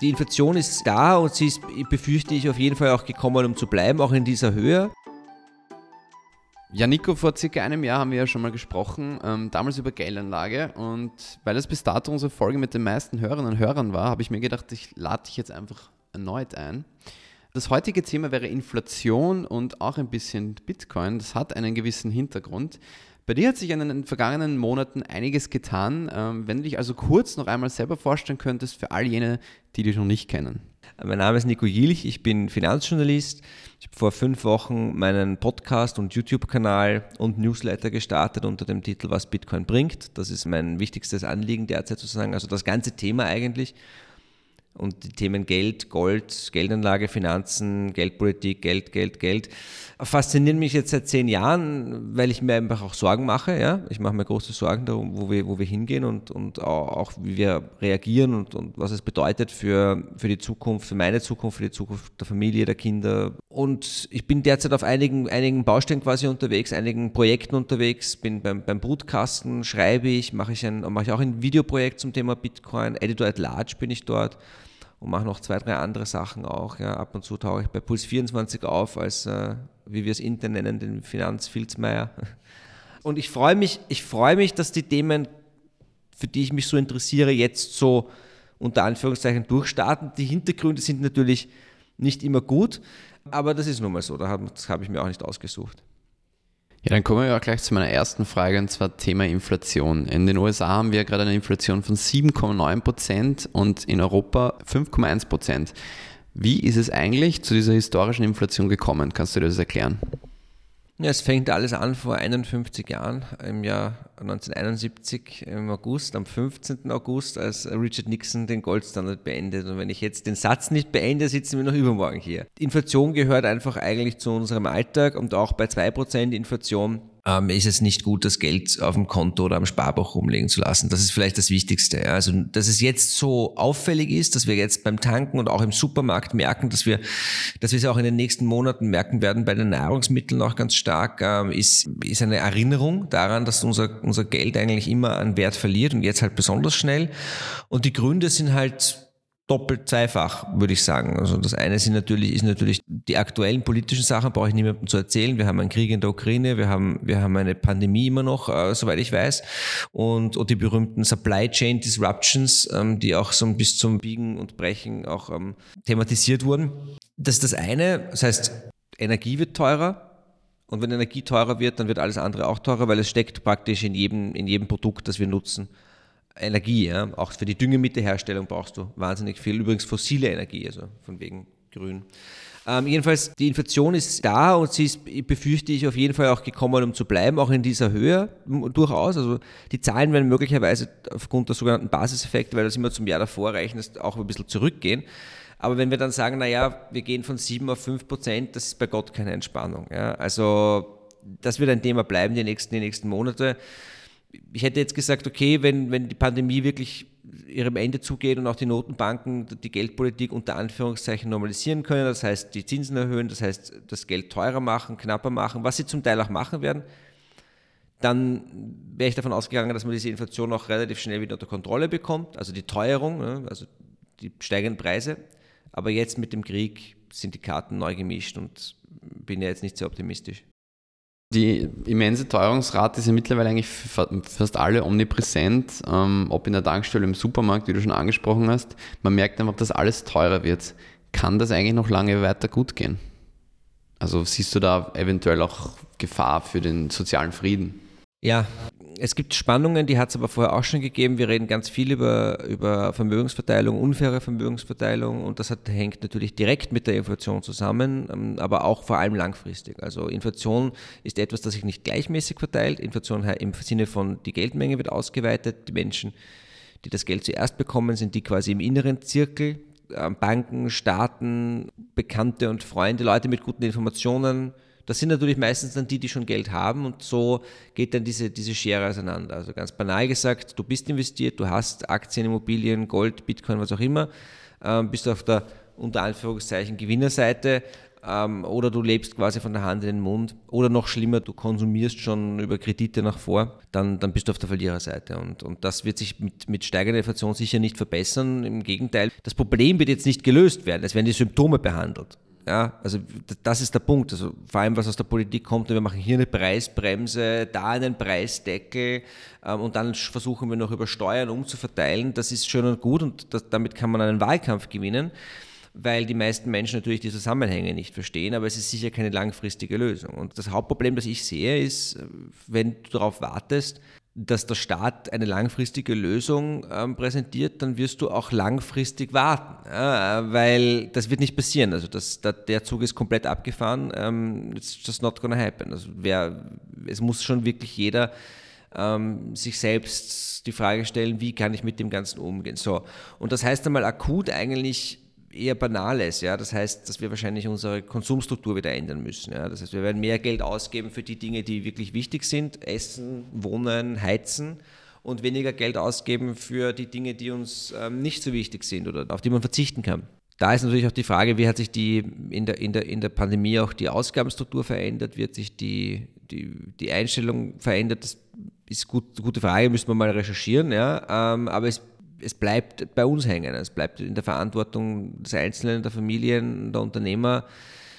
Die Inflation ist da und sie ist, befürchte ich, auf jeden Fall auch gekommen, um zu bleiben, auch in dieser Höhe. Ja, Nico, vor circa einem Jahr haben wir ja schon mal gesprochen, ähm, damals über Geldanlage. Und weil es bis dato unsere Folge mit den meisten Hörerinnen und Hörern war, habe ich mir gedacht, ich lade dich jetzt einfach erneut ein. Das heutige Thema wäre Inflation und auch ein bisschen Bitcoin. Das hat einen gewissen Hintergrund. Bei dir hat sich in den vergangenen Monaten einiges getan. Ähm, wenn du dich also kurz noch einmal selber vorstellen könntest für all jene, die dich noch nicht kennen. Mein Name ist Nico Jilch, ich bin Finanzjournalist. Ich habe vor fünf Wochen meinen Podcast und YouTube-Kanal und Newsletter gestartet unter dem Titel Was Bitcoin bringt. Das ist mein wichtigstes Anliegen derzeit sozusagen, also das ganze Thema eigentlich und die Themen Geld, Gold, Geldanlage, Finanzen, Geldpolitik, Geld, Geld, Geld faszinieren mich jetzt seit zehn Jahren, weil ich mir einfach auch Sorgen mache. Ja? Ich mache mir große Sorgen darum, wo wir, wo wir hingehen und, und auch, wie wir reagieren und, und was es bedeutet für, für die Zukunft, für meine Zukunft, für die Zukunft der Familie, der Kinder. Und ich bin derzeit auf einigen, einigen Baustellen quasi unterwegs, einigen Projekten unterwegs, bin beim, beim Brutkasten, schreibe ich, mache ich, ein, mache ich auch ein Videoprojekt zum Thema Bitcoin, Editor at Large bin ich dort und mache noch zwei, drei andere Sachen auch. Ja. Ab und zu tauche ich bei Puls 24 auf als, äh, wie wir es intern nennen, den Finanzfilzmeier. Und ich freue mich, ich freue mich, dass die Themen, für die ich mich so interessiere, jetzt so unter Anführungszeichen durchstarten. Die Hintergründe sind natürlich nicht immer gut, aber das ist nun mal so. Das habe ich mir auch nicht ausgesucht. Ja, dann kommen wir auch gleich zu meiner ersten Frage und zwar Thema Inflation. In den USA haben wir gerade eine Inflation von 7,9 Prozent und in Europa 5,1 Prozent. Wie ist es eigentlich zu dieser historischen Inflation gekommen? Kannst du dir das erklären? Ja, es fängt alles an vor 51 Jahren, im Jahr 1971 im August, am 15. August, als Richard Nixon den Goldstandard beendet. Und wenn ich jetzt den Satz nicht beende, sitzen wir noch übermorgen hier. Inflation gehört einfach eigentlich zu unserem Alltag und auch bei 2% Inflation ähm, ist es nicht gut, das Geld auf dem Konto oder am Sparbuch rumlegen zu lassen. Das ist vielleicht das Wichtigste. Ja. Also, dass es jetzt so auffällig ist, dass wir jetzt beim Tanken und auch im Supermarkt merken, dass wir, dass wir es auch in den nächsten Monaten merken werden bei den Nahrungsmitteln auch ganz stark, ähm, ist, ist eine Erinnerung daran, dass unser, unser Geld eigentlich immer an Wert verliert und jetzt halt besonders schnell. Und die Gründe sind halt doppelt zweifach, würde ich sagen. Also das eine sind natürlich, ist natürlich die aktuellen politischen Sachen, brauche ich niemandem zu erzählen. Wir haben einen Krieg in der Ukraine, wir haben, wir haben eine Pandemie immer noch, äh, soweit ich weiß, und, und die berühmten Supply Chain Disruptions, ähm, die auch so bis zum Biegen und Brechen auch ähm, thematisiert wurden. Das ist das eine. Das heißt, Energie wird teurer. Und wenn Energie teurer wird, dann wird alles andere auch teurer, weil es steckt praktisch in jedem, in jedem Produkt, das wir nutzen. Energie. Ja? Auch für die Düngemittelherstellung brauchst du wahnsinnig viel. Übrigens fossile Energie, also von wegen grün. Ähm, jedenfalls, die Inflation ist da und sie ist, befürchte ich, auf jeden Fall auch gekommen, um zu bleiben, auch in dieser Höhe durchaus. Also die Zahlen werden möglicherweise aufgrund der sogenannten Basiseffekte, weil das immer zum Jahr davor reichen, auch ein bisschen zurückgehen. Aber wenn wir dann sagen, naja, wir gehen von 7 auf 5 Prozent, das ist bei Gott keine Entspannung. Ja? Also das wird ein Thema bleiben die nächsten, die nächsten Monate ich hätte jetzt gesagt, okay, wenn, wenn die Pandemie wirklich ihrem Ende zugeht und auch die Notenbanken die Geldpolitik unter Anführungszeichen normalisieren können, das heißt die Zinsen erhöhen, das heißt das Geld teurer machen, knapper machen, was sie zum Teil auch machen werden, dann wäre ich davon ausgegangen, dass man diese Inflation auch relativ schnell wieder unter Kontrolle bekommt, also die Teuerung, ne, also die steigenden Preise. Aber jetzt mit dem Krieg sind die Karten neu gemischt und bin ja jetzt nicht sehr optimistisch. Die immense Teuerungsrate ist ja mittlerweile eigentlich fast alle omnipräsent, ähm, ob in der Tankstelle, im Supermarkt, wie du schon angesprochen hast. Man merkt einfach, dass alles teurer wird. Kann das eigentlich noch lange weiter gut gehen? Also siehst du da eventuell auch Gefahr für den sozialen Frieden? Ja, es gibt Spannungen, die hat es aber vorher auch schon gegeben. Wir reden ganz viel über, über Vermögensverteilung, unfaire Vermögensverteilung und das hat, hängt natürlich direkt mit der Inflation zusammen, ähm, aber auch vor allem langfristig. Also Inflation ist etwas, das sich nicht gleichmäßig verteilt. Inflation im Sinne von die Geldmenge wird ausgeweitet. Die Menschen, die das Geld zuerst bekommen, sind die quasi im inneren Zirkel. Ähm, Banken, Staaten, Bekannte und Freunde, Leute mit guten Informationen, das sind natürlich meistens dann die, die schon Geld haben und so geht dann diese, diese Schere auseinander. Also ganz banal gesagt, du bist investiert, du hast Aktien, Immobilien, Gold, Bitcoin, was auch immer, ähm, bist auf der unter Anführungszeichen Gewinnerseite ähm, oder du lebst quasi von der Hand in den Mund oder noch schlimmer, du konsumierst schon über Kredite nach vor, dann, dann bist du auf der Verliererseite. Und, und das wird sich mit, mit steigender Inflation sicher nicht verbessern. Im Gegenteil, das Problem wird jetzt nicht gelöst werden, es werden die Symptome behandelt. Ja, also das ist der Punkt. Also vor allem, was aus der Politik kommt, wir machen hier eine Preisbremse, da einen Preisdeckel ähm, und dann versuchen wir noch über Steuern umzuverteilen. Das ist schön und gut und das, damit kann man einen Wahlkampf gewinnen weil die meisten Menschen natürlich die Zusammenhänge nicht verstehen, aber es ist sicher keine langfristige Lösung. Und das Hauptproblem, das ich sehe, ist, wenn du darauf wartest, dass der Staat eine langfristige Lösung ähm, präsentiert, dann wirst du auch langfristig warten, ja, weil das wird nicht passieren. Also das, der, der Zug ist komplett abgefahren. Ähm, it's just not gonna happen. Also wer, es muss schon wirklich jeder ähm, sich selbst die Frage stellen, wie kann ich mit dem Ganzen umgehen. So und das heißt einmal akut eigentlich eher Banales. Ja? Das heißt, dass wir wahrscheinlich unsere Konsumstruktur wieder ändern müssen. Ja? Das heißt, wir werden mehr Geld ausgeben für die Dinge, die wirklich wichtig sind, Essen, Wohnen, Heizen und weniger Geld ausgeben für die Dinge, die uns ähm, nicht so wichtig sind oder auf die man verzichten kann. Da ist natürlich auch die Frage, wie hat sich die in der, in der, in der Pandemie auch die Ausgabenstruktur verändert, wird sich die, die, die Einstellung verändert? Das ist gut, gute Frage, müssen wir mal recherchieren. Ja? Ähm, aber es es bleibt bei uns hängen. Es bleibt in der Verantwortung des Einzelnen, der Familien, der Unternehmer,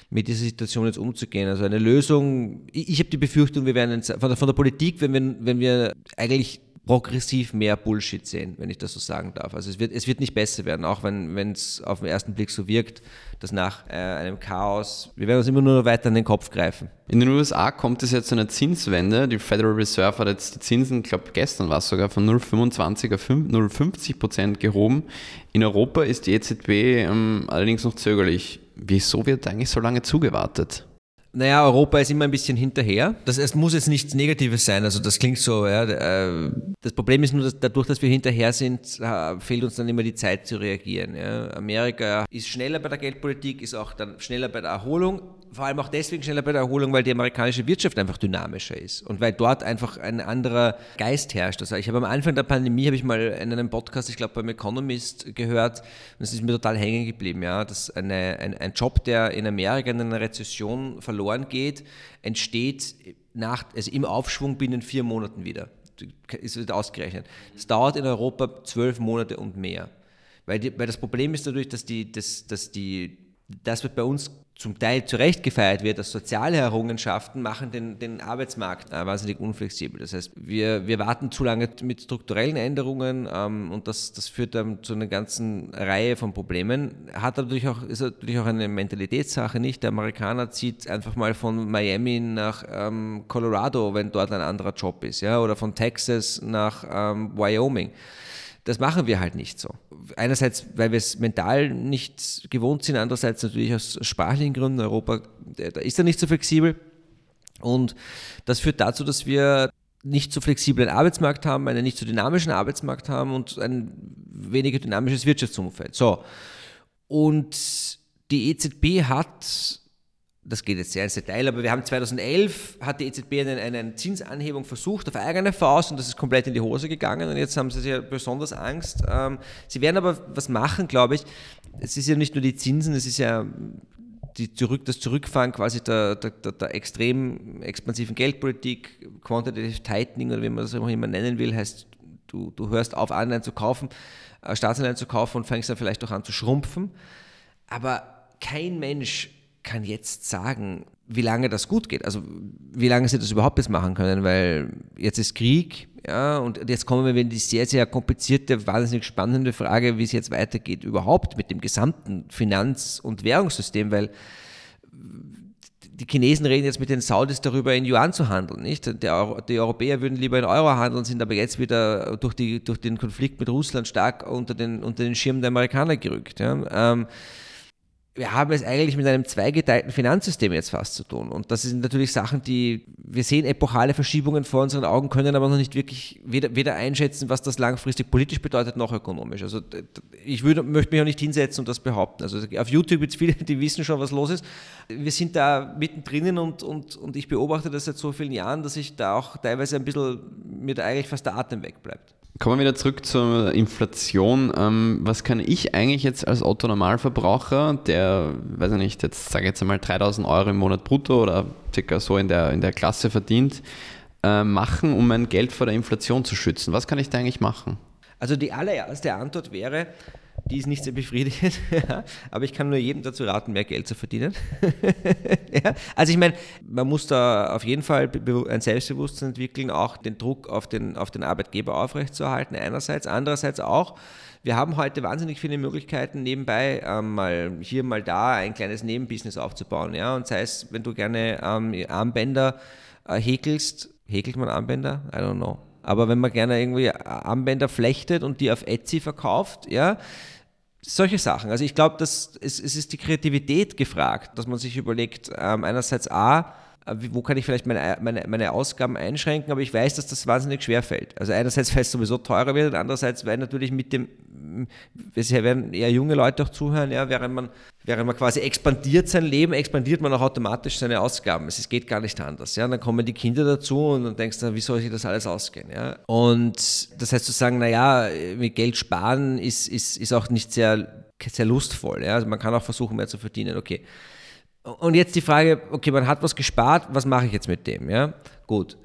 mit dieser Situation jetzt umzugehen. Also eine Lösung, ich, ich habe die Befürchtung, wir werden von der, von der Politik, wenn wir, wenn wir eigentlich progressiv mehr Bullshit sehen, wenn ich das so sagen darf. Also es wird, es wird nicht besser werden, auch wenn es auf den ersten Blick so wirkt, dass nach äh, einem Chaos, wir werden uns immer nur weiter an den Kopf greifen. In den USA kommt es jetzt zu einer Zinswende. Die Federal Reserve hat jetzt die Zinsen, ich glaube gestern war es sogar, von 0,25 auf 0,50 Prozent gehoben. In Europa ist die EZB ähm, allerdings noch zögerlich. Wieso wird eigentlich so lange zugewartet? Naja, Europa ist immer ein bisschen hinterher. Das, es muss jetzt nichts Negatives sein, also das klingt so. Ja, äh, das Problem ist nur, dass dadurch, dass wir hinterher sind, fehlt uns dann immer die Zeit zu reagieren. Ja. Amerika ist schneller bei der Geldpolitik, ist auch dann schneller bei der Erholung, vor allem auch deswegen schneller bei der Erholung, weil die amerikanische Wirtschaft einfach dynamischer ist und weil dort einfach ein anderer Geist herrscht. Also ich habe am Anfang der Pandemie, habe ich mal in einem Podcast, ich glaube beim Economist gehört, und es ist mir total hängen geblieben, ja, dass eine, ein, ein Job, der in Amerika in einer Rezession verloren geht, entsteht nach, also im Aufschwung binnen vier Monaten wieder. Ist wird ausgerechnet. Das dauert in Europa zwölf Monate und mehr. Weil, die, weil das Problem ist natürlich, dass die, dass, dass die das wird bei uns zum Teil zu Recht gefeiert wird, dass soziale Errungenschaften machen den, den Arbeitsmarkt wahnsinnig unflexibel. Das heißt, wir, wir warten zu lange mit strukturellen Änderungen ähm, und das, das führt dann zu einer ganzen Reihe von Problemen. Hat natürlich auch, ist natürlich auch eine Mentalitätssache nicht. Der Amerikaner zieht einfach mal von Miami nach ähm, Colorado, wenn dort ein anderer Job ist, ja, oder von Texas nach ähm, Wyoming. Das machen wir halt nicht so. Einerseits, weil wir es mental nicht gewohnt sind, andererseits natürlich aus sprachlichen Gründen. Europa, da ist er nicht so flexibel. Und das führt dazu, dass wir nicht so flexiblen Arbeitsmarkt haben, einen nicht so dynamischen Arbeitsmarkt haben und ein weniger dynamisches Wirtschaftsumfeld. So. Und die EZB hat das geht jetzt sehr ins Detail, aber wir haben 2011, hat die EZB eine, eine Zinsanhebung versucht auf eigene Faust und das ist komplett in die Hose gegangen und jetzt haben sie ja besonders Angst. Ähm, sie werden aber was machen, glaube ich. Es ist ja nicht nur die Zinsen, es ist ja die zurück, das Zurückfahren quasi der, der, der, der extrem expansiven Geldpolitik, Quantitative Tightening oder wie man das auch immer nennen will, heißt, du, du hörst auf, Anleihen zu kaufen, äh, Staatsanleihen zu kaufen und fängst dann vielleicht auch an zu schrumpfen. Aber kein Mensch kann jetzt sagen, wie lange das gut geht. Also wie lange sie das überhaupt jetzt machen können, weil jetzt ist Krieg, ja, und jetzt kommen wir in die sehr, sehr komplizierte, wahnsinnig spannende Frage, wie es jetzt weitergeht überhaupt mit dem gesamten Finanz- und Währungssystem, weil die Chinesen reden jetzt mit den Saudis darüber, in Yuan zu handeln. Nicht? Der, die Europäer würden lieber in Euro handeln, sind aber jetzt wieder durch, die, durch den Konflikt mit Russland stark unter den, unter den Schirm der Amerikaner gerückt. Ja? Ähm, wir haben es eigentlich mit einem zweigeteilten Finanzsystem jetzt fast zu tun. Und das sind natürlich Sachen, die wir sehen epochale Verschiebungen vor unseren Augen, können aber noch nicht wirklich weder, weder einschätzen, was das langfristig politisch bedeutet, noch ökonomisch. Also ich würde, möchte mich auch nicht hinsetzen und das behaupten. Also auf YouTube gibt es viele, die wissen schon, was los ist. Wir sind da mittendrin und, und, und ich beobachte das seit so vielen Jahren, dass ich da auch teilweise ein bisschen mir da eigentlich fast der Atem wegbleibt. Kommen wir wieder zurück zur Inflation. Ähm, was kann ich eigentlich jetzt als Otto-Normalverbraucher, der, weiß ich nicht, jetzt sage ich jetzt einmal 3000 Euro im Monat brutto oder circa so in der, in der Klasse verdient, äh, machen, um mein Geld vor der Inflation zu schützen? Was kann ich da eigentlich machen? Also die allererste Antwort wäre, die ist nicht sehr befriedigend, aber ich kann nur jedem dazu raten, mehr Geld zu verdienen. ja, also ich meine, man muss da auf jeden Fall ein Selbstbewusstsein entwickeln, auch den Druck auf den, auf den Arbeitgeber aufrechtzuerhalten, einerseits. Andererseits auch, wir haben heute wahnsinnig viele Möglichkeiten, nebenbei ähm, mal hier, mal da ein kleines Nebenbusiness aufzubauen. Ja? Und sei es, wenn du gerne ähm, Armbänder äh, häkelst, häkelt man Armbänder? I don't know. Aber wenn man gerne irgendwie Armbänder flechtet und die auf Etsy verkauft, ja, solche Sachen. Also ich glaube, es, es ist die Kreativität gefragt, dass man sich überlegt, ähm, einerseits A, wo kann ich vielleicht meine, meine, meine Ausgaben einschränken, aber ich weiß, dass das wahnsinnig schwer fällt. Also einerseits, weil es sowieso teurer wird andererseits, weil natürlich mit dem, es werden eher junge Leute auch zuhören, ja, während man, während man quasi expandiert sein Leben, expandiert man auch automatisch seine Ausgaben. Es geht gar nicht anders. Ja. Und dann kommen die Kinder dazu und dann denkst du, wie soll sich das alles ausgehen? Ja. Und das heißt zu sagen, naja, mit Geld sparen ist, ist, ist auch nicht sehr, sehr lustvoll. Ja. Also man kann auch versuchen, mehr zu verdienen. Okay. Und jetzt die Frage, okay, man hat was gespart, was mache ich jetzt mit dem? Ja, gut.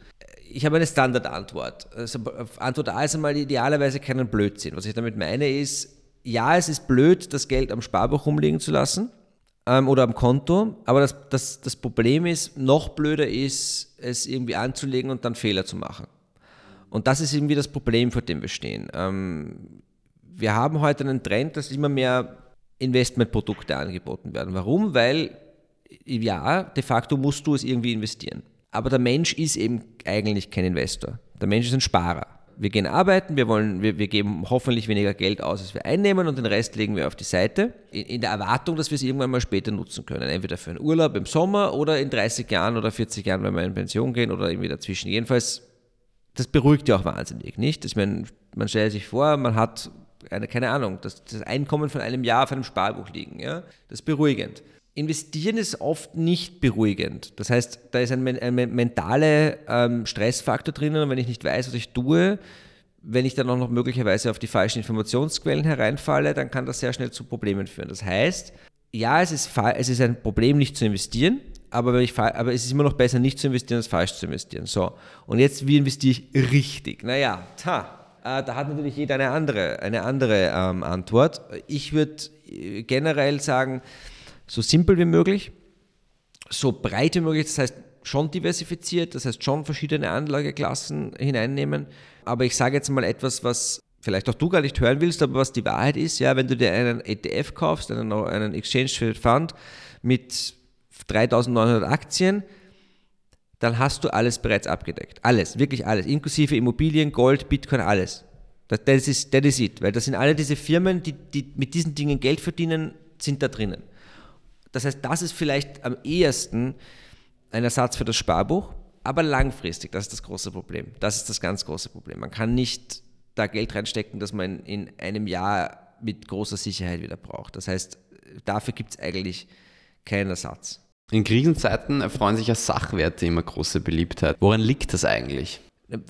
Ich habe eine Standardantwort. Also Antwort A ist einmal idealerweise keinen Blödsinn. Was ich damit meine ist, ja, es ist blöd, das Geld am Sparbuch rumliegen zu lassen ähm, oder am Konto, aber das, das, das Problem ist, noch blöder ist, es irgendwie anzulegen und dann Fehler zu machen. Und das ist irgendwie das Problem, vor dem wir stehen. Ähm, wir haben heute einen Trend, dass immer mehr Investmentprodukte angeboten werden. Warum? Weil ja, de facto musst du es irgendwie investieren. Aber der Mensch ist eben eigentlich kein Investor. Der Mensch ist ein Sparer. Wir gehen arbeiten, wir, wollen, wir, wir geben hoffentlich weniger Geld aus, als wir einnehmen und den Rest legen wir auf die Seite, in, in der Erwartung, dass wir es irgendwann mal später nutzen können. Entweder für einen Urlaub im Sommer oder in 30 Jahren oder 40 Jahren, wenn wir in Pension gehen oder irgendwie dazwischen. Jedenfalls, das beruhigt ja auch wahnsinnig, nicht? Ich meine, man stellt sich vor, man hat eine, keine Ahnung, das, das Einkommen von einem Jahr auf einem Sparbuch liegen. Ja? Das ist beruhigend. Investieren ist oft nicht beruhigend. Das heißt, da ist ein, ein mentaler ähm, Stressfaktor drinnen und wenn ich nicht weiß, was ich tue, wenn ich dann auch noch möglicherweise auf die falschen Informationsquellen hereinfalle, dann kann das sehr schnell zu Problemen führen. Das heißt, ja, es ist, es ist ein Problem, nicht zu investieren, aber, ich, aber es ist immer noch besser, nicht zu investieren, als falsch zu investieren. So, und jetzt, wie investiere ich richtig? Naja, ta, äh, da hat natürlich jeder eine andere, eine andere ähm, Antwort. Ich würde äh, generell sagen, so simpel wie möglich, so breit wie möglich, das heißt schon diversifiziert, das heißt schon verschiedene Anlageklassen hineinnehmen. Aber ich sage jetzt mal etwas, was vielleicht auch du gar nicht hören willst, aber was die Wahrheit ist, ja, wenn du dir einen ETF kaufst, einen, einen Exchange Traded Fund mit 3900 Aktien, dann hast du alles bereits abgedeckt. Alles, wirklich alles, inklusive Immobilien, Gold, Bitcoin, alles. Das, das, ist, that is it, weil das sind alle diese Firmen, die, die mit diesen Dingen Geld verdienen, sind da drinnen. Das heißt, das ist vielleicht am ehesten ein Ersatz für das Sparbuch, aber langfristig, das ist das große Problem. Das ist das ganz große Problem. Man kann nicht da Geld reinstecken, das man in einem Jahr mit großer Sicherheit wieder braucht. Das heißt, dafür gibt es eigentlich keinen Ersatz. In Krisenzeiten erfreuen sich ja Sachwerte immer große Beliebtheit. Woran liegt das eigentlich?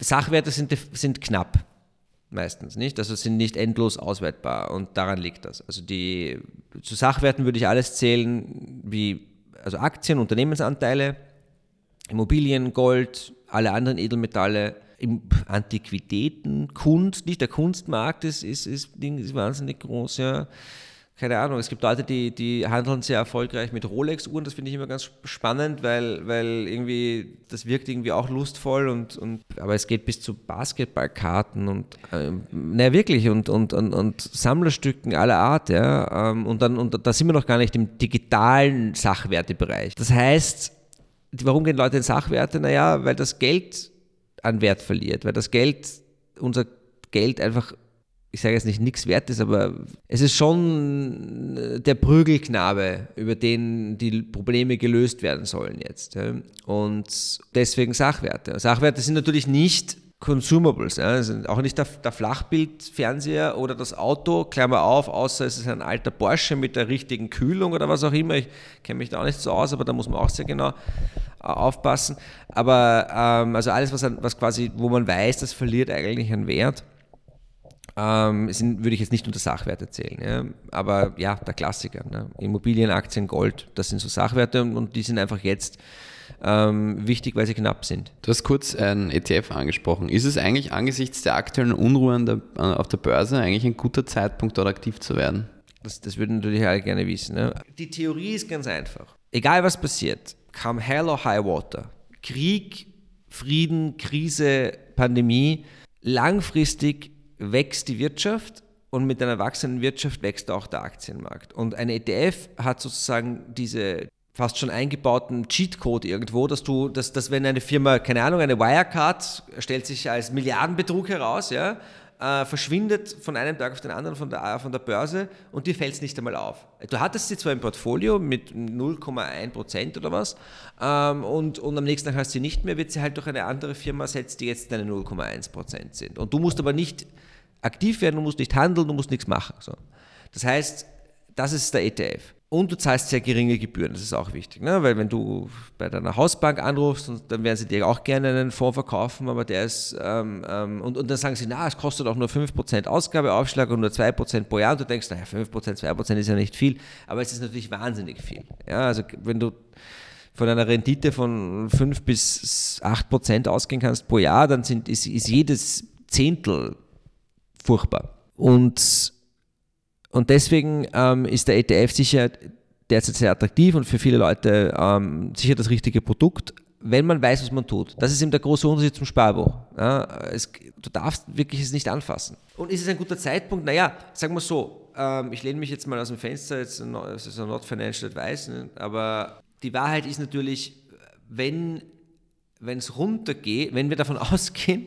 Sachwerte sind, sind knapp meistens nicht. Also sind nicht endlos ausweitbar und daran liegt das. Also die zu Sachwerten würde ich alles zählen, wie also Aktien, Unternehmensanteile, Immobilien, Gold, alle anderen Edelmetalle, Antiquitäten, Kunst, nicht der Kunstmarkt ist, ist, ist, ist wahnsinnig groß, ja keine Ahnung, es gibt Leute, die, die handeln sehr erfolgreich mit Rolex-Uhren, das finde ich immer ganz spannend, weil, weil irgendwie, das wirkt irgendwie auch lustvoll und, und aber es geht bis zu Basketballkarten und äh, naja wirklich und, und, und, und Sammlerstücken aller Art, ja. Ähm, und dann und da sind wir noch gar nicht im digitalen Sachwertebereich. Das heißt, warum gehen Leute in Sachwerte? Naja, weil das Geld an Wert verliert, weil das Geld, unser Geld einfach ich sage jetzt nicht nichts wert ist, aber es ist schon äh, der Prügelknabe, über den die Probleme gelöst werden sollen jetzt. Und deswegen Sachwerte. Sachwerte sind natürlich nicht Consumables, sind auch nicht der, der, Flachbildfernseher oder das Auto, Klammer auf, außer es ist ein alter Porsche mit der richtigen Kühlung oder was auch immer. Ich kenne mich da auch nicht so aus, aber da muss man auch sehr genau äh, aufpassen. Aber ähm, also alles, was, was quasi, wo man weiß, das verliert eigentlich an Wert ähm, sind, würde ich jetzt nicht unter Sachwerte zählen. Ja. Aber ja, der Klassiker. Ne? Immobilien, Aktien, Gold, das sind so Sachwerte und die sind einfach jetzt ähm, wichtig, weil sie knapp sind. Du hast kurz einen ETF angesprochen. Ist es eigentlich angesichts der aktuellen Unruhe der, äh, auf der Börse eigentlich ein guter Zeitpunkt, dort aktiv zu werden? Das, das würden natürlich alle gerne wissen. Ne? Die Theorie ist ganz einfach. Egal was passiert, kam Hell or High Water, Krieg, Frieden, Krise, Pandemie, langfristig wächst die Wirtschaft und mit einer wachsenden Wirtschaft wächst auch der Aktienmarkt. Und ein ETF hat sozusagen diese fast schon eingebauten Cheatcode irgendwo, dass du, dass, dass wenn eine Firma, keine Ahnung, eine Wirecard stellt sich als Milliardenbetrug heraus, ja, äh, verschwindet von einem Tag auf den anderen von der, von der Börse und dir fällt es nicht einmal auf. Du hattest sie zwar im Portfolio mit 0,1% oder was ähm, und, und am nächsten Tag hast du sie nicht mehr, wird sie halt durch eine andere Firma ersetzt, die jetzt deine 0,1% sind. Und du musst aber nicht aktiv werden, du musst nicht handeln, du musst nichts machen. So. Das heißt, das ist der ETF. Und du zahlst sehr geringe Gebühren, das ist auch wichtig. Ne? Weil wenn du bei deiner Hausbank anrufst, dann werden sie dir auch gerne einen Fonds verkaufen, aber der ist, ähm, ähm, und, und dann sagen sie, na, es kostet auch nur 5% Ausgabeaufschlag und nur 2% pro Jahr. Und du denkst, naja, 5%, 2% ist ja nicht viel, aber es ist natürlich wahnsinnig viel. Ja, also wenn du von einer Rendite von 5 bis 8% ausgehen kannst pro Jahr, dann sind, ist, ist jedes Zehntel furchtbar. Und, und deswegen ähm, ist der ETF sicher derzeit sehr attraktiv und für viele Leute ähm, sicher das richtige Produkt, wenn man weiß, was man tut. Das ist eben der große Unterschied zum Sparbuch. Ja, es, du darfst wirklich es nicht anfassen. Und ist es ein guter Zeitpunkt? Naja, sagen wir so, ähm, ich lehne mich jetzt mal aus dem Fenster, jetzt, das ist not financial advice, aber die Wahrheit ist natürlich, wenn wenn es runtergeht, wenn wir davon ausgehen,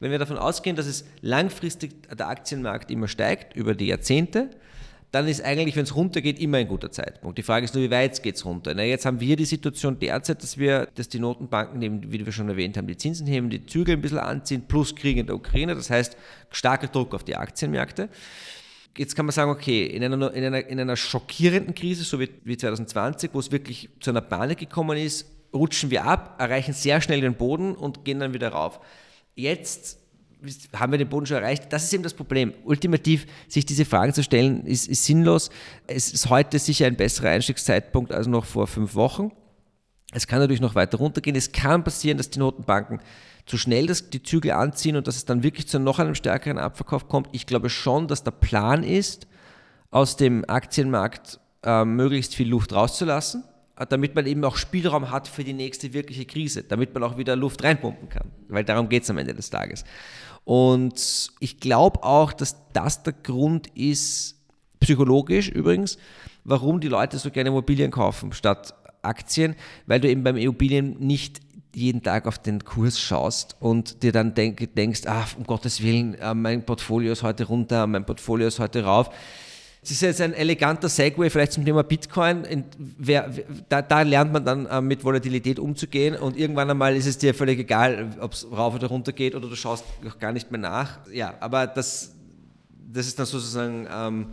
wenn wir davon ausgehen, dass es langfristig der Aktienmarkt immer steigt, über die Jahrzehnte, dann ist eigentlich, wenn es runtergeht, immer ein guter Zeitpunkt. Die Frage ist nur, wie weit geht es runter? Na, jetzt haben wir die Situation derzeit, dass wir, dass die Notenbanken, eben, wie wir schon erwähnt haben, die Zinsen heben, die Zügel ein bisschen anziehen, plus Krieg in der Ukraine, das heißt starker Druck auf die Aktienmärkte. Jetzt kann man sagen, okay, in einer, in einer, in einer schockierenden Krise, so wie, wie 2020, wo es wirklich zu einer Panik gekommen ist, rutschen wir ab, erreichen sehr schnell den Boden und gehen dann wieder rauf. Jetzt haben wir den Boden schon erreicht. Das ist eben das Problem. Ultimativ, sich diese Fragen zu stellen, ist, ist sinnlos. Es ist heute sicher ein besserer Einstiegszeitpunkt als noch vor fünf Wochen. Es kann natürlich noch weiter runtergehen. Es kann passieren, dass die Notenbanken zu schnell das, die Zügel anziehen und dass es dann wirklich zu noch einem stärkeren Abverkauf kommt. Ich glaube schon, dass der Plan ist, aus dem Aktienmarkt äh, möglichst viel Luft rauszulassen damit man eben auch Spielraum hat für die nächste wirkliche Krise, damit man auch wieder Luft reinpumpen kann, weil darum geht es am Ende des Tages. Und ich glaube auch, dass das der Grund ist, psychologisch übrigens, warum die Leute so gerne Immobilien kaufen statt Aktien, weil du eben beim Immobilien nicht jeden Tag auf den Kurs schaust und dir dann denk, denkst, ach, um Gottes Willen, äh, mein Portfolio ist heute runter, mein Portfolio ist heute rauf das ist jetzt ein eleganter Segway vielleicht zum Thema Bitcoin. Wer, da, da, lernt man dann äh, mit Volatilität umzugehen und irgendwann einmal ist es dir völlig egal, ob es rauf oder runter geht oder du schaust gar nicht mehr nach. Ja, aber das, das ist dann sozusagen ähm,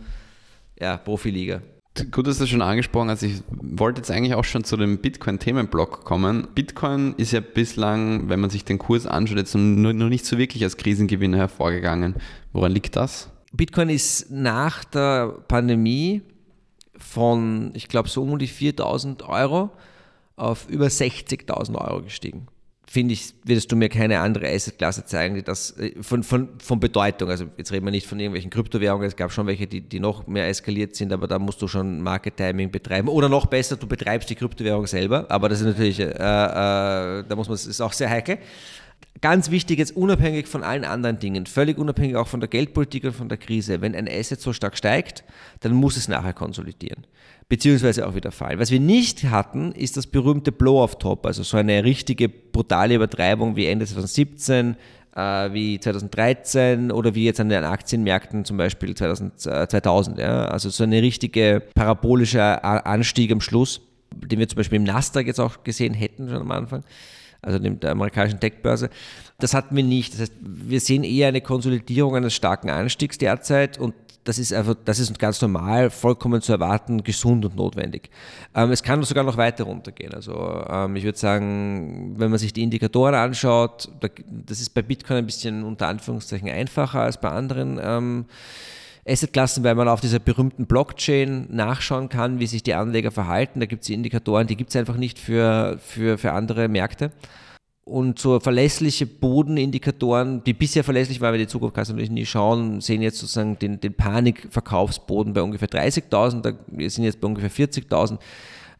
ja, Profiliga. Gut, dass du das schon angesprochen hast. Ich wollte jetzt eigentlich auch schon zu dem Bitcoin-Themenblock kommen. Bitcoin ist ja bislang, wenn man sich den Kurs anschaut, jetzt noch nicht so wirklich als Krisengewinner hervorgegangen. Woran liegt das? Bitcoin ist nach der Pandemie von, ich glaube, so um die 4000 Euro auf über 60.000 Euro gestiegen. Finde ich, würdest du mir keine andere Assetklasse zeigen, die das äh, von, von, von Bedeutung, also jetzt reden wir nicht von irgendwelchen Kryptowährungen, es gab schon welche, die, die noch mehr eskaliert sind, aber da musst du schon Market Timing betreiben. Oder noch besser, du betreibst die Kryptowährung selber, aber das ist natürlich, äh, äh, da muss man, das ist auch sehr heikel. Ganz wichtig jetzt unabhängig von allen anderen Dingen, völlig unabhängig auch von der Geldpolitik und von der Krise, wenn ein Asset so stark steigt, dann muss es nachher konsolidieren, beziehungsweise auch wieder fallen. Was wir nicht hatten, ist das berühmte Blow-off-Top, also so eine richtige brutale Übertreibung wie Ende 2017, äh, wie 2013 oder wie jetzt an den Aktienmärkten zum Beispiel 2000, äh, 2000 ja? also so eine richtige parabolische Anstieg am Schluss, den wir zum Beispiel im Nasdaq jetzt auch gesehen hätten schon am Anfang also der amerikanischen Tech-Börse. Das hatten wir nicht. Das heißt, wir sehen eher eine Konsolidierung eines starken Anstiegs derzeit und das ist einfach, das ist ganz normal, vollkommen zu erwarten, gesund und notwendig. Ähm, es kann sogar noch weiter runtergehen. Also ähm, ich würde sagen, wenn man sich die Indikatoren anschaut, da, das ist bei Bitcoin ein bisschen unter Anführungszeichen einfacher als bei anderen ähm, Assetklassen, weil man auf dieser berühmten Blockchain nachschauen kann, wie sich die Anleger verhalten. Da gibt es Indikatoren, die gibt es einfach nicht für, für, für andere Märkte. Und so verlässliche Bodenindikatoren, die bisher verlässlich waren, weil die Zukunft kannst du natürlich nie schauen, sehen jetzt sozusagen den, den Panikverkaufsboden bei ungefähr 30.000, wir sind jetzt bei ungefähr 40.000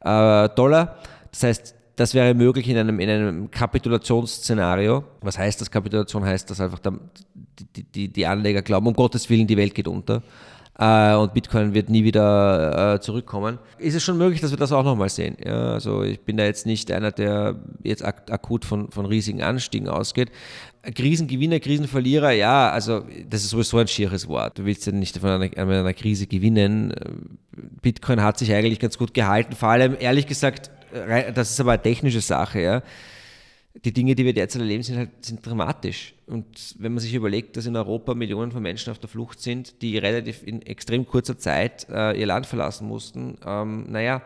äh, Dollar. Das heißt, das wäre möglich in einem, in einem Kapitulationsszenario. Was heißt das? Kapitulation heißt, dass einfach die, die, die Anleger glauben, um Gottes Willen, die Welt geht unter äh, und Bitcoin wird nie wieder äh, zurückkommen. Ist es schon möglich, dass wir das auch nochmal sehen? Ja, also ich bin da jetzt nicht einer, der jetzt ak akut von, von riesigen Anstiegen ausgeht. Krisengewinner, Krisenverlierer, ja, also das ist sowieso ein schieres Wort. Du willst ja nicht von einer, einer Krise gewinnen. Bitcoin hat sich eigentlich ganz gut gehalten, vor allem ehrlich gesagt, das ist aber eine technische Sache, ja die Dinge, die wir derzeit erleben, sind halt sind dramatisch. Und wenn man sich überlegt, dass in Europa Millionen von Menschen auf der Flucht sind, die relativ in extrem kurzer Zeit äh, ihr Land verlassen mussten, ähm, naja,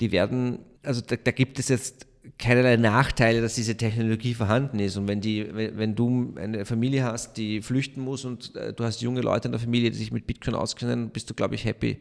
die werden, also da, da, gibt es jetzt keinerlei Nachteile, dass diese Technologie vorhanden ist. Und wenn, die, wenn, wenn du eine Familie hast, die flüchten muss und äh, du hast junge Leute in der Familie, die sich mit Bitcoin auskennen, bist du, glaube ich, happy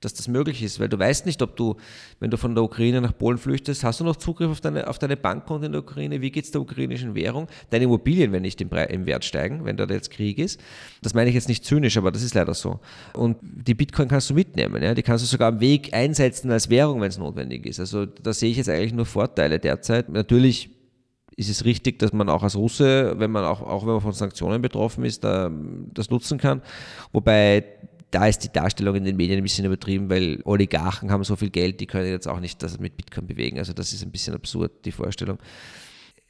dass das möglich ist, weil du weißt nicht, ob du, wenn du von der Ukraine nach Polen flüchtest, hast du noch Zugriff auf deine, auf deine Bankkonto in der Ukraine, wie geht es der ukrainischen Währung, deine Immobilien werden nicht im, im Wert steigen, wenn da jetzt Krieg ist. Das meine ich jetzt nicht zynisch, aber das ist leider so. Und die Bitcoin kannst du mitnehmen, ja? die kannst du sogar am Weg einsetzen als Währung, wenn es notwendig ist. Also da sehe ich jetzt eigentlich nur Vorteile derzeit. Natürlich ist es richtig, dass man auch als Russe, wenn man auch, auch wenn man von Sanktionen betroffen ist, da, das nutzen kann. Wobei da ist die Darstellung in den Medien ein bisschen übertrieben, weil Oligarchen haben so viel Geld, die können jetzt auch nicht das mit Bitcoin bewegen. Also das ist ein bisschen absurd, die Vorstellung.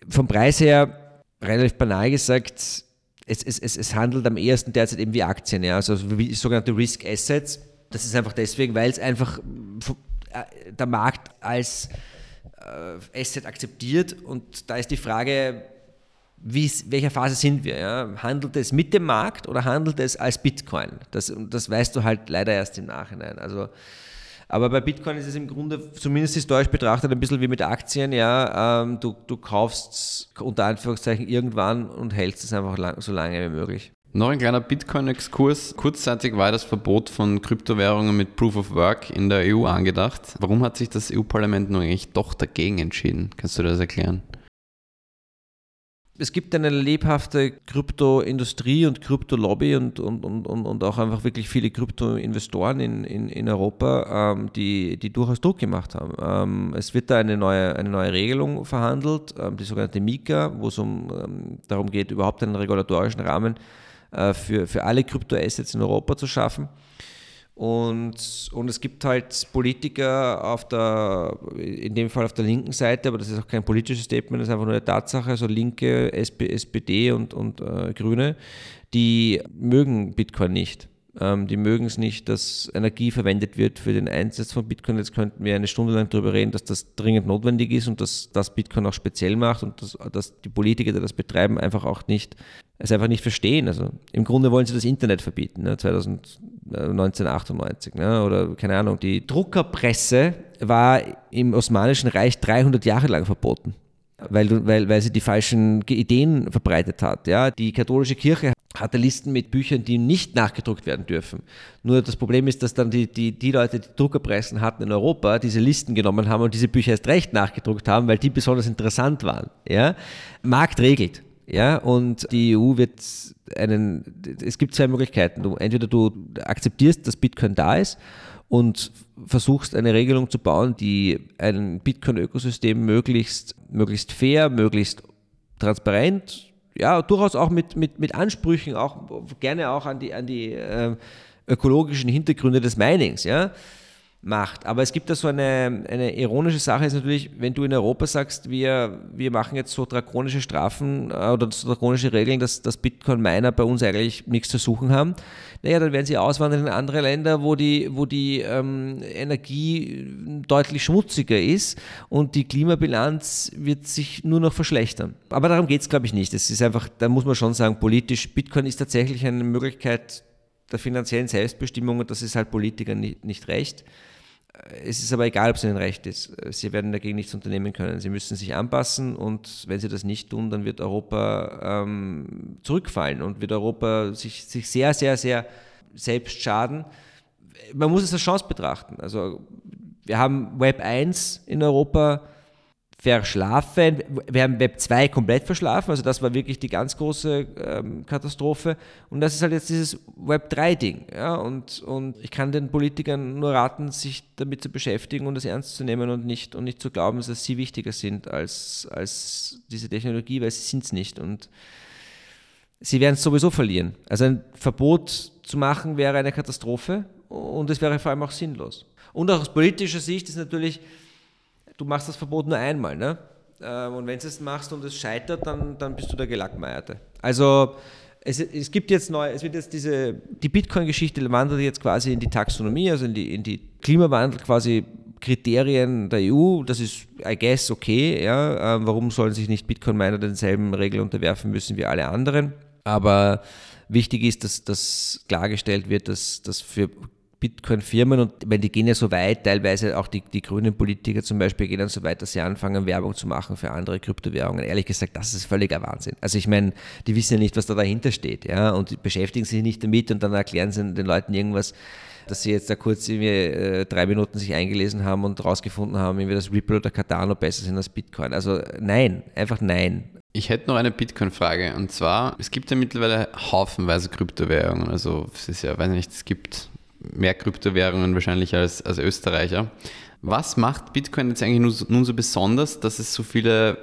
Vom Preis her, relativ banal gesagt, es, es, es, es handelt am ehesten derzeit eben wie Aktien, ja, also wie sogenannte Risk Assets. Das ist einfach deswegen, weil es einfach äh, der Markt als äh, Asset akzeptiert und da ist die Frage, wie, welcher Phase sind wir? Ja? Handelt es mit dem Markt oder handelt es als Bitcoin? Das, das weißt du halt leider erst im Nachhinein. Also, aber bei Bitcoin ist es im Grunde, zumindest historisch betrachtet, ein bisschen wie mit Aktien. Ja? Ähm, du, du kaufst unter Anführungszeichen irgendwann und hältst es einfach lang, so lange wie möglich. Noch ein kleiner Bitcoin-Exkurs. Kurzzeitig war das Verbot von Kryptowährungen mit Proof of Work in der EU angedacht. Warum hat sich das EU-Parlament nun eigentlich doch dagegen entschieden? Kannst du das erklären? Es gibt eine lebhafte Kryptoindustrie und Kryptolobby und, und, und, und auch einfach wirklich viele Kryptoinvestoren in, in, in Europa, ähm, die, die durchaus Druck gemacht haben. Ähm, es wird da eine neue, eine neue Regelung verhandelt, ähm, die sogenannte MiCA, wo es um, ähm, darum geht, überhaupt einen regulatorischen Rahmen äh, für, für alle Kryptoassets in Europa zu schaffen. Und, und es gibt halt Politiker auf der, in dem Fall auf der linken Seite, aber das ist auch kein politisches Statement, das ist einfach nur eine Tatsache, also Linke, SP, SPD und, und äh, Grüne, die mögen Bitcoin nicht. Ähm, die mögen es nicht, dass Energie verwendet wird für den Einsatz von Bitcoin. Jetzt könnten wir eine Stunde lang darüber reden, dass das dringend notwendig ist und dass das Bitcoin auch speziell macht und dass, dass die Politiker, die das betreiben, einfach auch nicht es einfach nicht verstehen. Also im Grunde wollen sie das Internet verbieten, ne, 2000, 1998 ne, oder keine Ahnung. Die Druckerpresse war im Osmanischen Reich 300 Jahre lang verboten. Weil, weil, weil sie die falschen Ideen verbreitet hat. Ja? Die katholische Kirche hatte Listen mit Büchern, die nicht nachgedruckt werden dürfen. Nur das Problem ist, dass dann die, die, die Leute, die Druckerpressen hatten in Europa, diese Listen genommen haben und diese Bücher erst recht nachgedruckt haben, weil die besonders interessant waren. Ja? Markt regelt. Ja, und die EU wird einen, es gibt zwei Möglichkeiten. Du, entweder du akzeptierst, dass Bitcoin da ist und versuchst eine Regelung zu bauen, die ein Bitcoin-Ökosystem möglichst, möglichst fair, möglichst transparent, ja, durchaus auch mit, mit, mit Ansprüchen, auch gerne auch an die, an die äh, ökologischen Hintergründe des Minings, ja, macht. Aber es gibt da so eine, eine ironische Sache, ist natürlich, wenn du in Europa sagst, wir, wir machen jetzt so drakonische Strafen äh, oder so drakonische Regeln, dass, dass Bitcoin-Miner bei uns eigentlich nichts zu suchen haben, naja, dann werden sie auswandern in andere Länder, wo die, wo die ähm, Energie deutlich schmutziger ist und die Klimabilanz wird sich nur noch verschlechtern. Aber darum geht es, glaube ich, nicht. Es ist einfach, da muss man schon sagen, politisch, Bitcoin ist tatsächlich eine Möglichkeit der finanziellen Selbstbestimmung und das ist halt Politikern nicht, nicht recht. Es ist aber egal, ob es ihnen recht ist. Sie werden dagegen nichts unternehmen können. Sie müssen sich anpassen und wenn sie das nicht tun, dann wird Europa ähm, zurückfallen und wird Europa sich, sich sehr, sehr, sehr selbst schaden. Man muss es als Chance betrachten. Also wir haben Web 1 in Europa verschlafen. Wir haben Web 2 komplett verschlafen, also das war wirklich die ganz große ähm, Katastrophe. Und das ist halt jetzt dieses Web 3-Ding. Ja? Und, und ich kann den Politikern nur raten, sich damit zu beschäftigen und das ernst zu nehmen und nicht, und nicht zu glauben, dass sie wichtiger sind als, als diese Technologie, weil sie sind es nicht. Und sie werden es sowieso verlieren. Also ein Verbot zu machen wäre eine Katastrophe und es wäre vor allem auch sinnlos. Und auch aus politischer Sicht ist natürlich du machst das Verbot nur einmal, ne? Ähm, und wenn du es machst und es scheitert, dann, dann bist du der Gelackmeierte. Also es, es gibt jetzt neu, es wird jetzt diese, die Bitcoin-Geschichte wandert jetzt quasi in die Taxonomie, also in die, in die Klimawandel quasi Kriterien der EU, das ist, I guess, okay. Ja? Ähm, warum sollen sich nicht Bitcoin-Miner denselben Regeln unterwerfen müssen wie alle anderen? Aber wichtig ist, dass, dass klargestellt wird, dass, dass für Bitcoin-Firmen und weil die gehen ja so weit, teilweise auch die, die grünen Politiker zum Beispiel gehen dann so weit, dass sie anfangen, Werbung zu machen für andere Kryptowährungen. Ehrlich gesagt, das ist völliger Wahnsinn. Also ich meine, die wissen ja nicht, was da dahinter steht, ja, und beschäftigen sich nicht damit und dann erklären sie den Leuten irgendwas, dass sie jetzt da kurz äh, drei Minuten sich eingelesen haben und rausgefunden haben, wie das Ripple oder Cardano besser sind als Bitcoin. Also nein, einfach nein. Ich hätte noch eine Bitcoin-Frage und zwar, es gibt ja mittlerweile haufenweise Kryptowährungen. Also es ist ja, weiß nicht, es gibt mehr Kryptowährungen wahrscheinlich als, als Österreicher. Was macht Bitcoin jetzt eigentlich nun so besonders, dass es so viele,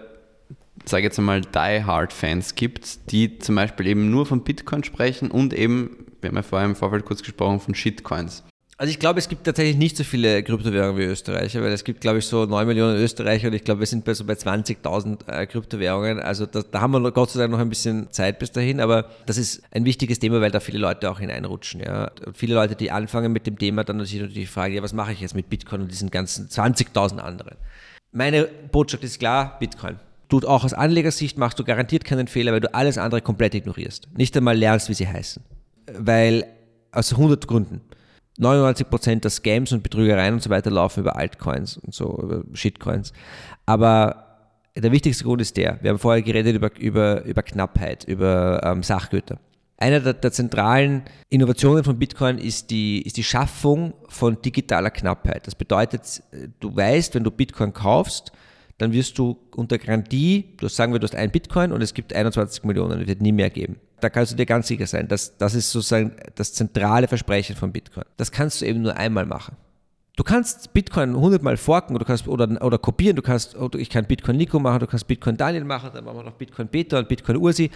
sage jetzt einmal, Die-Hard-Fans gibt, die zum Beispiel eben nur von Bitcoin sprechen und eben, wir haben ja vorher im Vorfeld kurz gesprochen, von Shitcoins? Also ich glaube, es gibt tatsächlich nicht so viele Kryptowährungen wie Österreicher, weil es gibt, glaube ich, so 9 Millionen Österreicher und ich glaube, wir sind bei so bei 20.000 äh, Kryptowährungen. Also da, da, haben wir Gott sei Dank noch ein bisschen Zeit bis dahin, aber das ist ein wichtiges Thema, weil da viele Leute auch hineinrutschen. Ja. Und viele Leute, die anfangen mit dem Thema, dann natürlich die Frage, ja, was mache ich jetzt mit Bitcoin und diesen ganzen 20.000 anderen? Meine Botschaft ist klar, Bitcoin. Du auch aus Anlegersicht machst du garantiert keinen Fehler, weil du alles andere komplett ignorierst. Nicht einmal lernst, wie sie heißen. Weil, aus 100 Gründen. 99% der Scams und Betrügereien und so weiter laufen über Altcoins und so, über Shitcoins. Aber der wichtigste Grund ist der, wir haben vorher geredet über, über, über Knappheit, über ähm, Sachgüter. Eine der, der, zentralen Innovationen von Bitcoin ist die, ist die Schaffung von digitaler Knappheit. Das bedeutet, du weißt, wenn du Bitcoin kaufst, dann wirst du unter Garantie, du sagen wir, du hast ein Bitcoin und es gibt 21 Millionen, es wird nie mehr geben. Da kannst du dir ganz sicher sein, dass das ist sozusagen das zentrale Versprechen von Bitcoin. Das kannst du eben nur einmal machen. Du kannst Bitcoin hundertmal forken du kannst, oder, oder kopieren. Du kannst, ich kann Bitcoin Nico machen, du kannst Bitcoin Daniel machen, dann machen wir noch Bitcoin Peter und Bitcoin Ursi.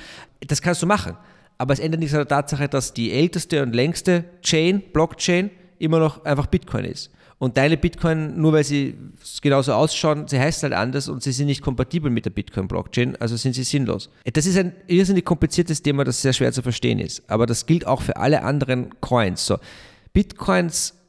Das kannst du machen. Aber es ändert nichts an der Tatsache, dass die älteste und längste Chain, Blockchain, immer noch einfach Bitcoin ist. Und deine Bitcoin, nur weil sie genauso ausschauen, sie heißt halt anders und sie sind nicht kompatibel mit der Bitcoin-Blockchain, also sind sie sinnlos. Das ist ein irrsinnig kompliziertes Thema, das sehr schwer zu verstehen ist. Aber das gilt auch für alle anderen Coins. So, Bitcoins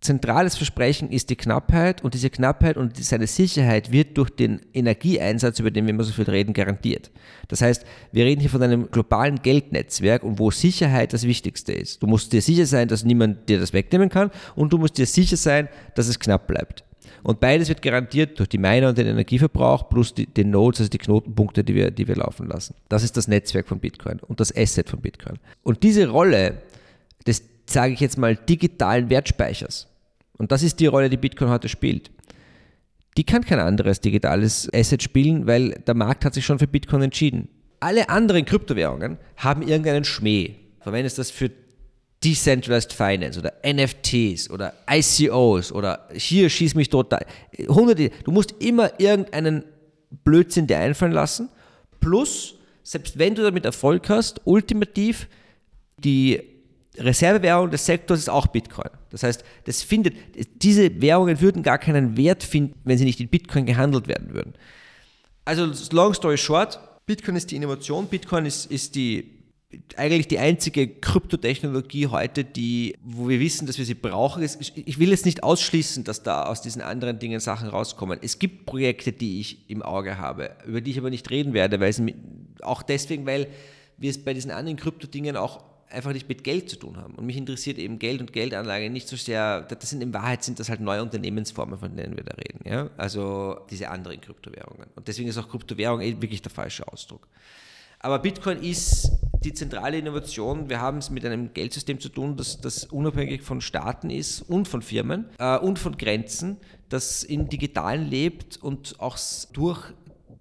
zentrales Versprechen ist die Knappheit und diese Knappheit und seine Sicherheit wird durch den Energieeinsatz, über den wir immer so viel reden, garantiert. Das heißt, wir reden hier von einem globalen Geldnetzwerk und wo Sicherheit das Wichtigste ist. Du musst dir sicher sein, dass niemand dir das wegnehmen kann und du musst dir sicher sein, dass es knapp bleibt. Und beides wird garantiert durch die Miner und den Energieverbrauch plus die, den Nodes, also die Knotenpunkte, die wir, die wir laufen lassen. Das ist das Netzwerk von Bitcoin und das Asset von Bitcoin. Und diese Rolle des, sage ich jetzt mal, digitalen Wertspeichers, und das ist die Rolle, die Bitcoin heute spielt. Die kann kein anderes digitales Asset spielen, weil der Markt hat sich schon für Bitcoin entschieden. Alle anderen Kryptowährungen haben irgendeinen Schmäh. Verwendest das für Decentralized Finance oder NFTs oder ICOs oder hier schieß mich tot. Hunderte. Du musst immer irgendeinen Blödsinn dir einfallen lassen. Plus, selbst wenn du damit Erfolg hast, ultimativ die Reservewährung des Sektors ist auch Bitcoin. Das heißt, das findet, diese Währungen würden gar keinen Wert finden, wenn sie nicht in Bitcoin gehandelt werden würden. Also long story short, Bitcoin ist die Innovation, Bitcoin ist, ist die eigentlich die einzige Kryptotechnologie heute, die, wo wir wissen, dass wir sie brauchen. Ich will jetzt nicht ausschließen, dass da aus diesen anderen Dingen Sachen rauskommen. Es gibt Projekte, die ich im Auge habe, über die ich aber nicht reden werde, weil es auch deswegen, weil wir es bei diesen anderen Kryptodingen auch einfach nicht mit Geld zu tun haben. Und mich interessiert eben Geld und Geldanlage nicht so sehr, das sind in Wahrheit sind das halt neue Unternehmensformen, von denen wir da reden. Ja? Also diese anderen Kryptowährungen. Und deswegen ist auch Kryptowährung eh wirklich der falsche Ausdruck. Aber Bitcoin ist die zentrale Innovation. Wir haben es mit einem Geldsystem zu tun, das, das unabhängig von Staaten ist und von Firmen äh, und von Grenzen, das in digitalen lebt und auch durch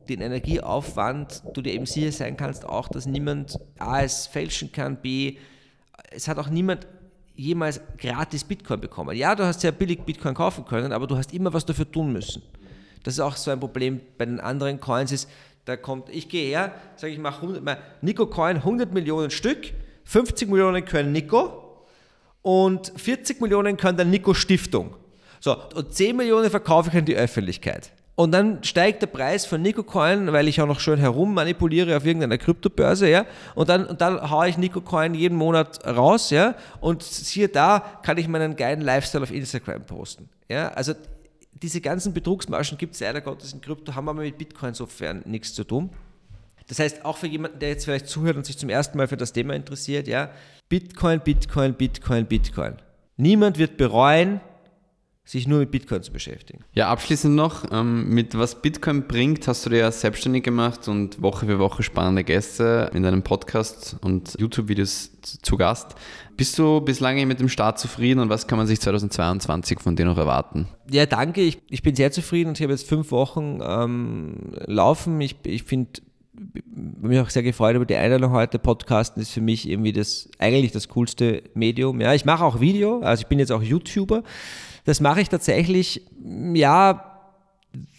den Energieaufwand du dir eben sicher sein kannst, auch, dass niemand A, es fälschen kann, B, es hat auch niemand jemals gratis Bitcoin bekommen. Ja, du hast ja billig Bitcoin kaufen können, aber du hast immer was dafür tun müssen. Das ist auch so ein Problem bei den anderen Coins, ist, da kommt, ich gehe her, sage ich, mache 100, Nico Coin 100 Millionen Stück, 50 Millionen können Nico und 40 Millionen können der Nico Stiftung. So, und 10 Millionen verkaufe ich an die Öffentlichkeit. Und dann steigt der Preis von Nico Coin, weil ich auch noch schön herum manipuliere auf irgendeiner Kryptobörse, ja. Und dann, und dann haue ich Nico Coin jeden Monat raus, ja. Und siehe da, kann ich meinen geilen Lifestyle auf Instagram posten. Ja, also diese ganzen Betrugsmarschen gibt es leider Gottes in Krypto, haben aber mit Bitcoin insofern nichts zu tun. Das heißt, auch für jemanden, der jetzt vielleicht zuhört und sich zum ersten Mal für das Thema interessiert, ja, Bitcoin, Bitcoin, Bitcoin, Bitcoin. Niemand wird bereuen, sich nur mit Bitcoin zu beschäftigen. Ja, abschließend noch, ähm, mit was Bitcoin bringt, hast du dir ja selbstständig gemacht und Woche für Woche spannende Gäste in deinem Podcast und YouTube-Videos zu Gast. Bist du bislang mit dem Start zufrieden und was kann man sich 2022 von dir noch erwarten? Ja, danke. Ich, ich bin sehr zufrieden und ich habe jetzt fünf Wochen ähm, laufen. Ich, ich finde mich auch sehr gefreut über die Einladung heute. Podcasten ist für mich irgendwie das eigentlich das coolste Medium. Ja, ich mache auch Video, also ich bin jetzt auch YouTuber. Das mache ich tatsächlich, ja,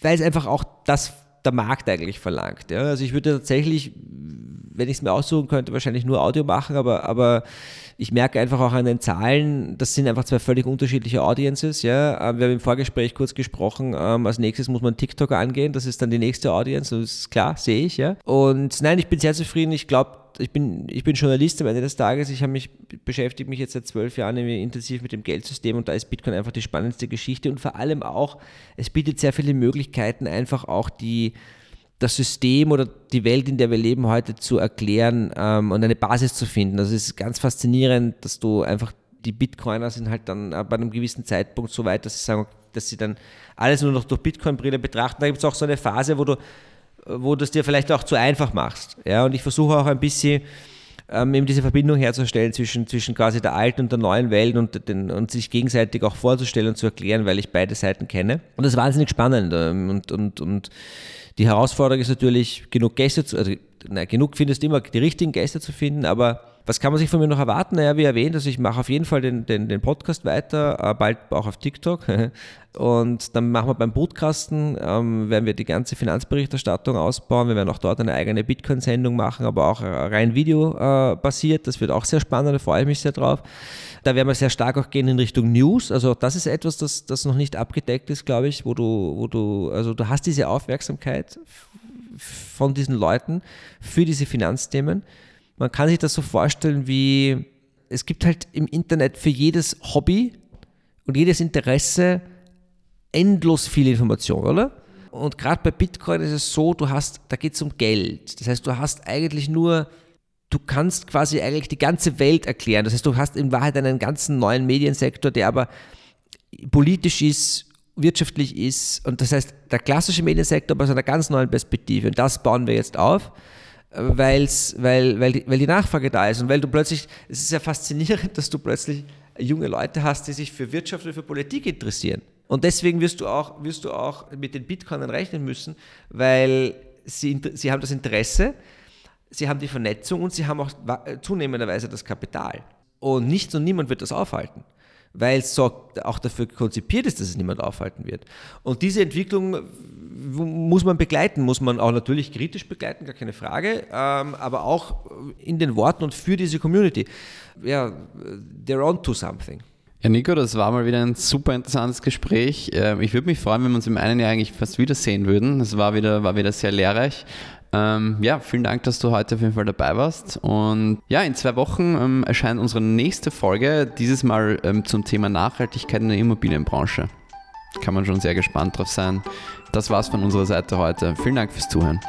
weil es einfach auch das der Markt eigentlich verlangt. Ja. Also ich würde tatsächlich, wenn ich es mir aussuchen könnte, wahrscheinlich nur Audio machen, aber, aber ich merke einfach auch an den Zahlen, das sind einfach zwei völlig unterschiedliche Audiences. Ja. Ähm, wir haben im Vorgespräch kurz gesprochen, ähm, als nächstes muss man TikTok angehen, das ist dann die nächste Audience, das ist klar, sehe ich. Ja. Und nein, ich bin sehr zufrieden, ich glaube, ich bin, ich bin Journalist am Ende des Tages. Ich habe mich beschäftige mich jetzt seit zwölf Jahren intensiv mit dem Geldsystem und da ist Bitcoin einfach die spannendste Geschichte und vor allem auch, es bietet sehr viele Möglichkeiten, einfach auch die, das System oder die Welt, in der wir leben, heute zu erklären ähm, und eine Basis zu finden. Also es ist ganz faszinierend, dass du einfach die Bitcoiner sind halt dann äh, bei einem gewissen Zeitpunkt so weit, dass sie sagen, dass sie dann alles nur noch durch Bitcoin-Brille betrachten. Da gibt es auch so eine Phase, wo du wo du dir vielleicht auch zu einfach machst. Ja, und ich versuche auch ein bisschen ähm, eben diese Verbindung herzustellen zwischen, zwischen quasi der alten und der neuen Welt und, den, und sich gegenseitig auch vorzustellen und zu erklären, weil ich beide Seiten kenne. Und das ist wahnsinnig spannend. Ähm, und, und, und die Herausforderung ist natürlich, genug Gäste zu, also na, genug findest du immer, die richtigen Gäste zu finden, aber was kann man sich von mir noch erwarten? Naja, wie erwähnt, also ich mache auf jeden Fall den, den, den Podcast weiter, äh, bald auch auf TikTok. Und dann machen wir beim Podcasten, ähm, werden wir die ganze Finanzberichterstattung ausbauen. Wir werden auch dort eine eigene Bitcoin-Sendung machen, aber auch rein videobasiert. Äh, das wird auch sehr spannend, da freue ich mich sehr drauf. Da werden wir sehr stark auch gehen in Richtung News. Also das ist etwas, das, das noch nicht abgedeckt ist, glaube ich, wo du, wo du, also du hast diese Aufmerksamkeit von diesen Leuten für diese Finanzthemen man kann sich das so vorstellen wie, es gibt halt im Internet für jedes Hobby und jedes Interesse endlos viel Information, oder? Und gerade bei Bitcoin ist es so, du hast, da geht es um Geld. Das heißt, du hast eigentlich nur, du kannst quasi eigentlich die ganze Welt erklären. Das heißt, du hast in Wahrheit einen ganzen neuen Mediensektor, der aber politisch ist, wirtschaftlich ist. Und das heißt, der klassische Mediensektor aus einer ganz neuen Perspektive. Und das bauen wir jetzt auf weil's, weil, weil, die, weil die Nachfrage da ist und weil du plötzlich, es ist ja faszinierend, dass du plötzlich junge Leute hast, die sich für Wirtschaft und für Politik interessieren. Und deswegen wirst du auch, wirst du auch mit den Bitcoinern rechnen müssen, weil sie, sie haben das Interesse, sie haben die Vernetzung und sie haben auch zunehmenderweise das Kapital. Und nichts und niemand wird das aufhalten. Weil es so auch dafür konzipiert ist, dass es niemand aufhalten wird. Und diese Entwicklung muss man begleiten, muss man auch natürlich kritisch begleiten, gar keine Frage, ähm, aber auch in den Worten und für diese Community. Ja, they're on to something. Ja, Nico, das war mal wieder ein super interessantes Gespräch. Ähm, ich würde mich freuen, wenn wir uns im einen Jahr eigentlich fast wiedersehen würden. Das war wieder, war wieder sehr lehrreich. Ähm, ja, vielen Dank, dass du heute auf jeden Fall dabei warst. Und ja, in zwei Wochen ähm, erscheint unsere nächste Folge, dieses Mal ähm, zum Thema Nachhaltigkeit in der Immobilienbranche. Kann man schon sehr gespannt drauf sein. Das war's von unserer Seite heute. Vielen Dank fürs Zuhören.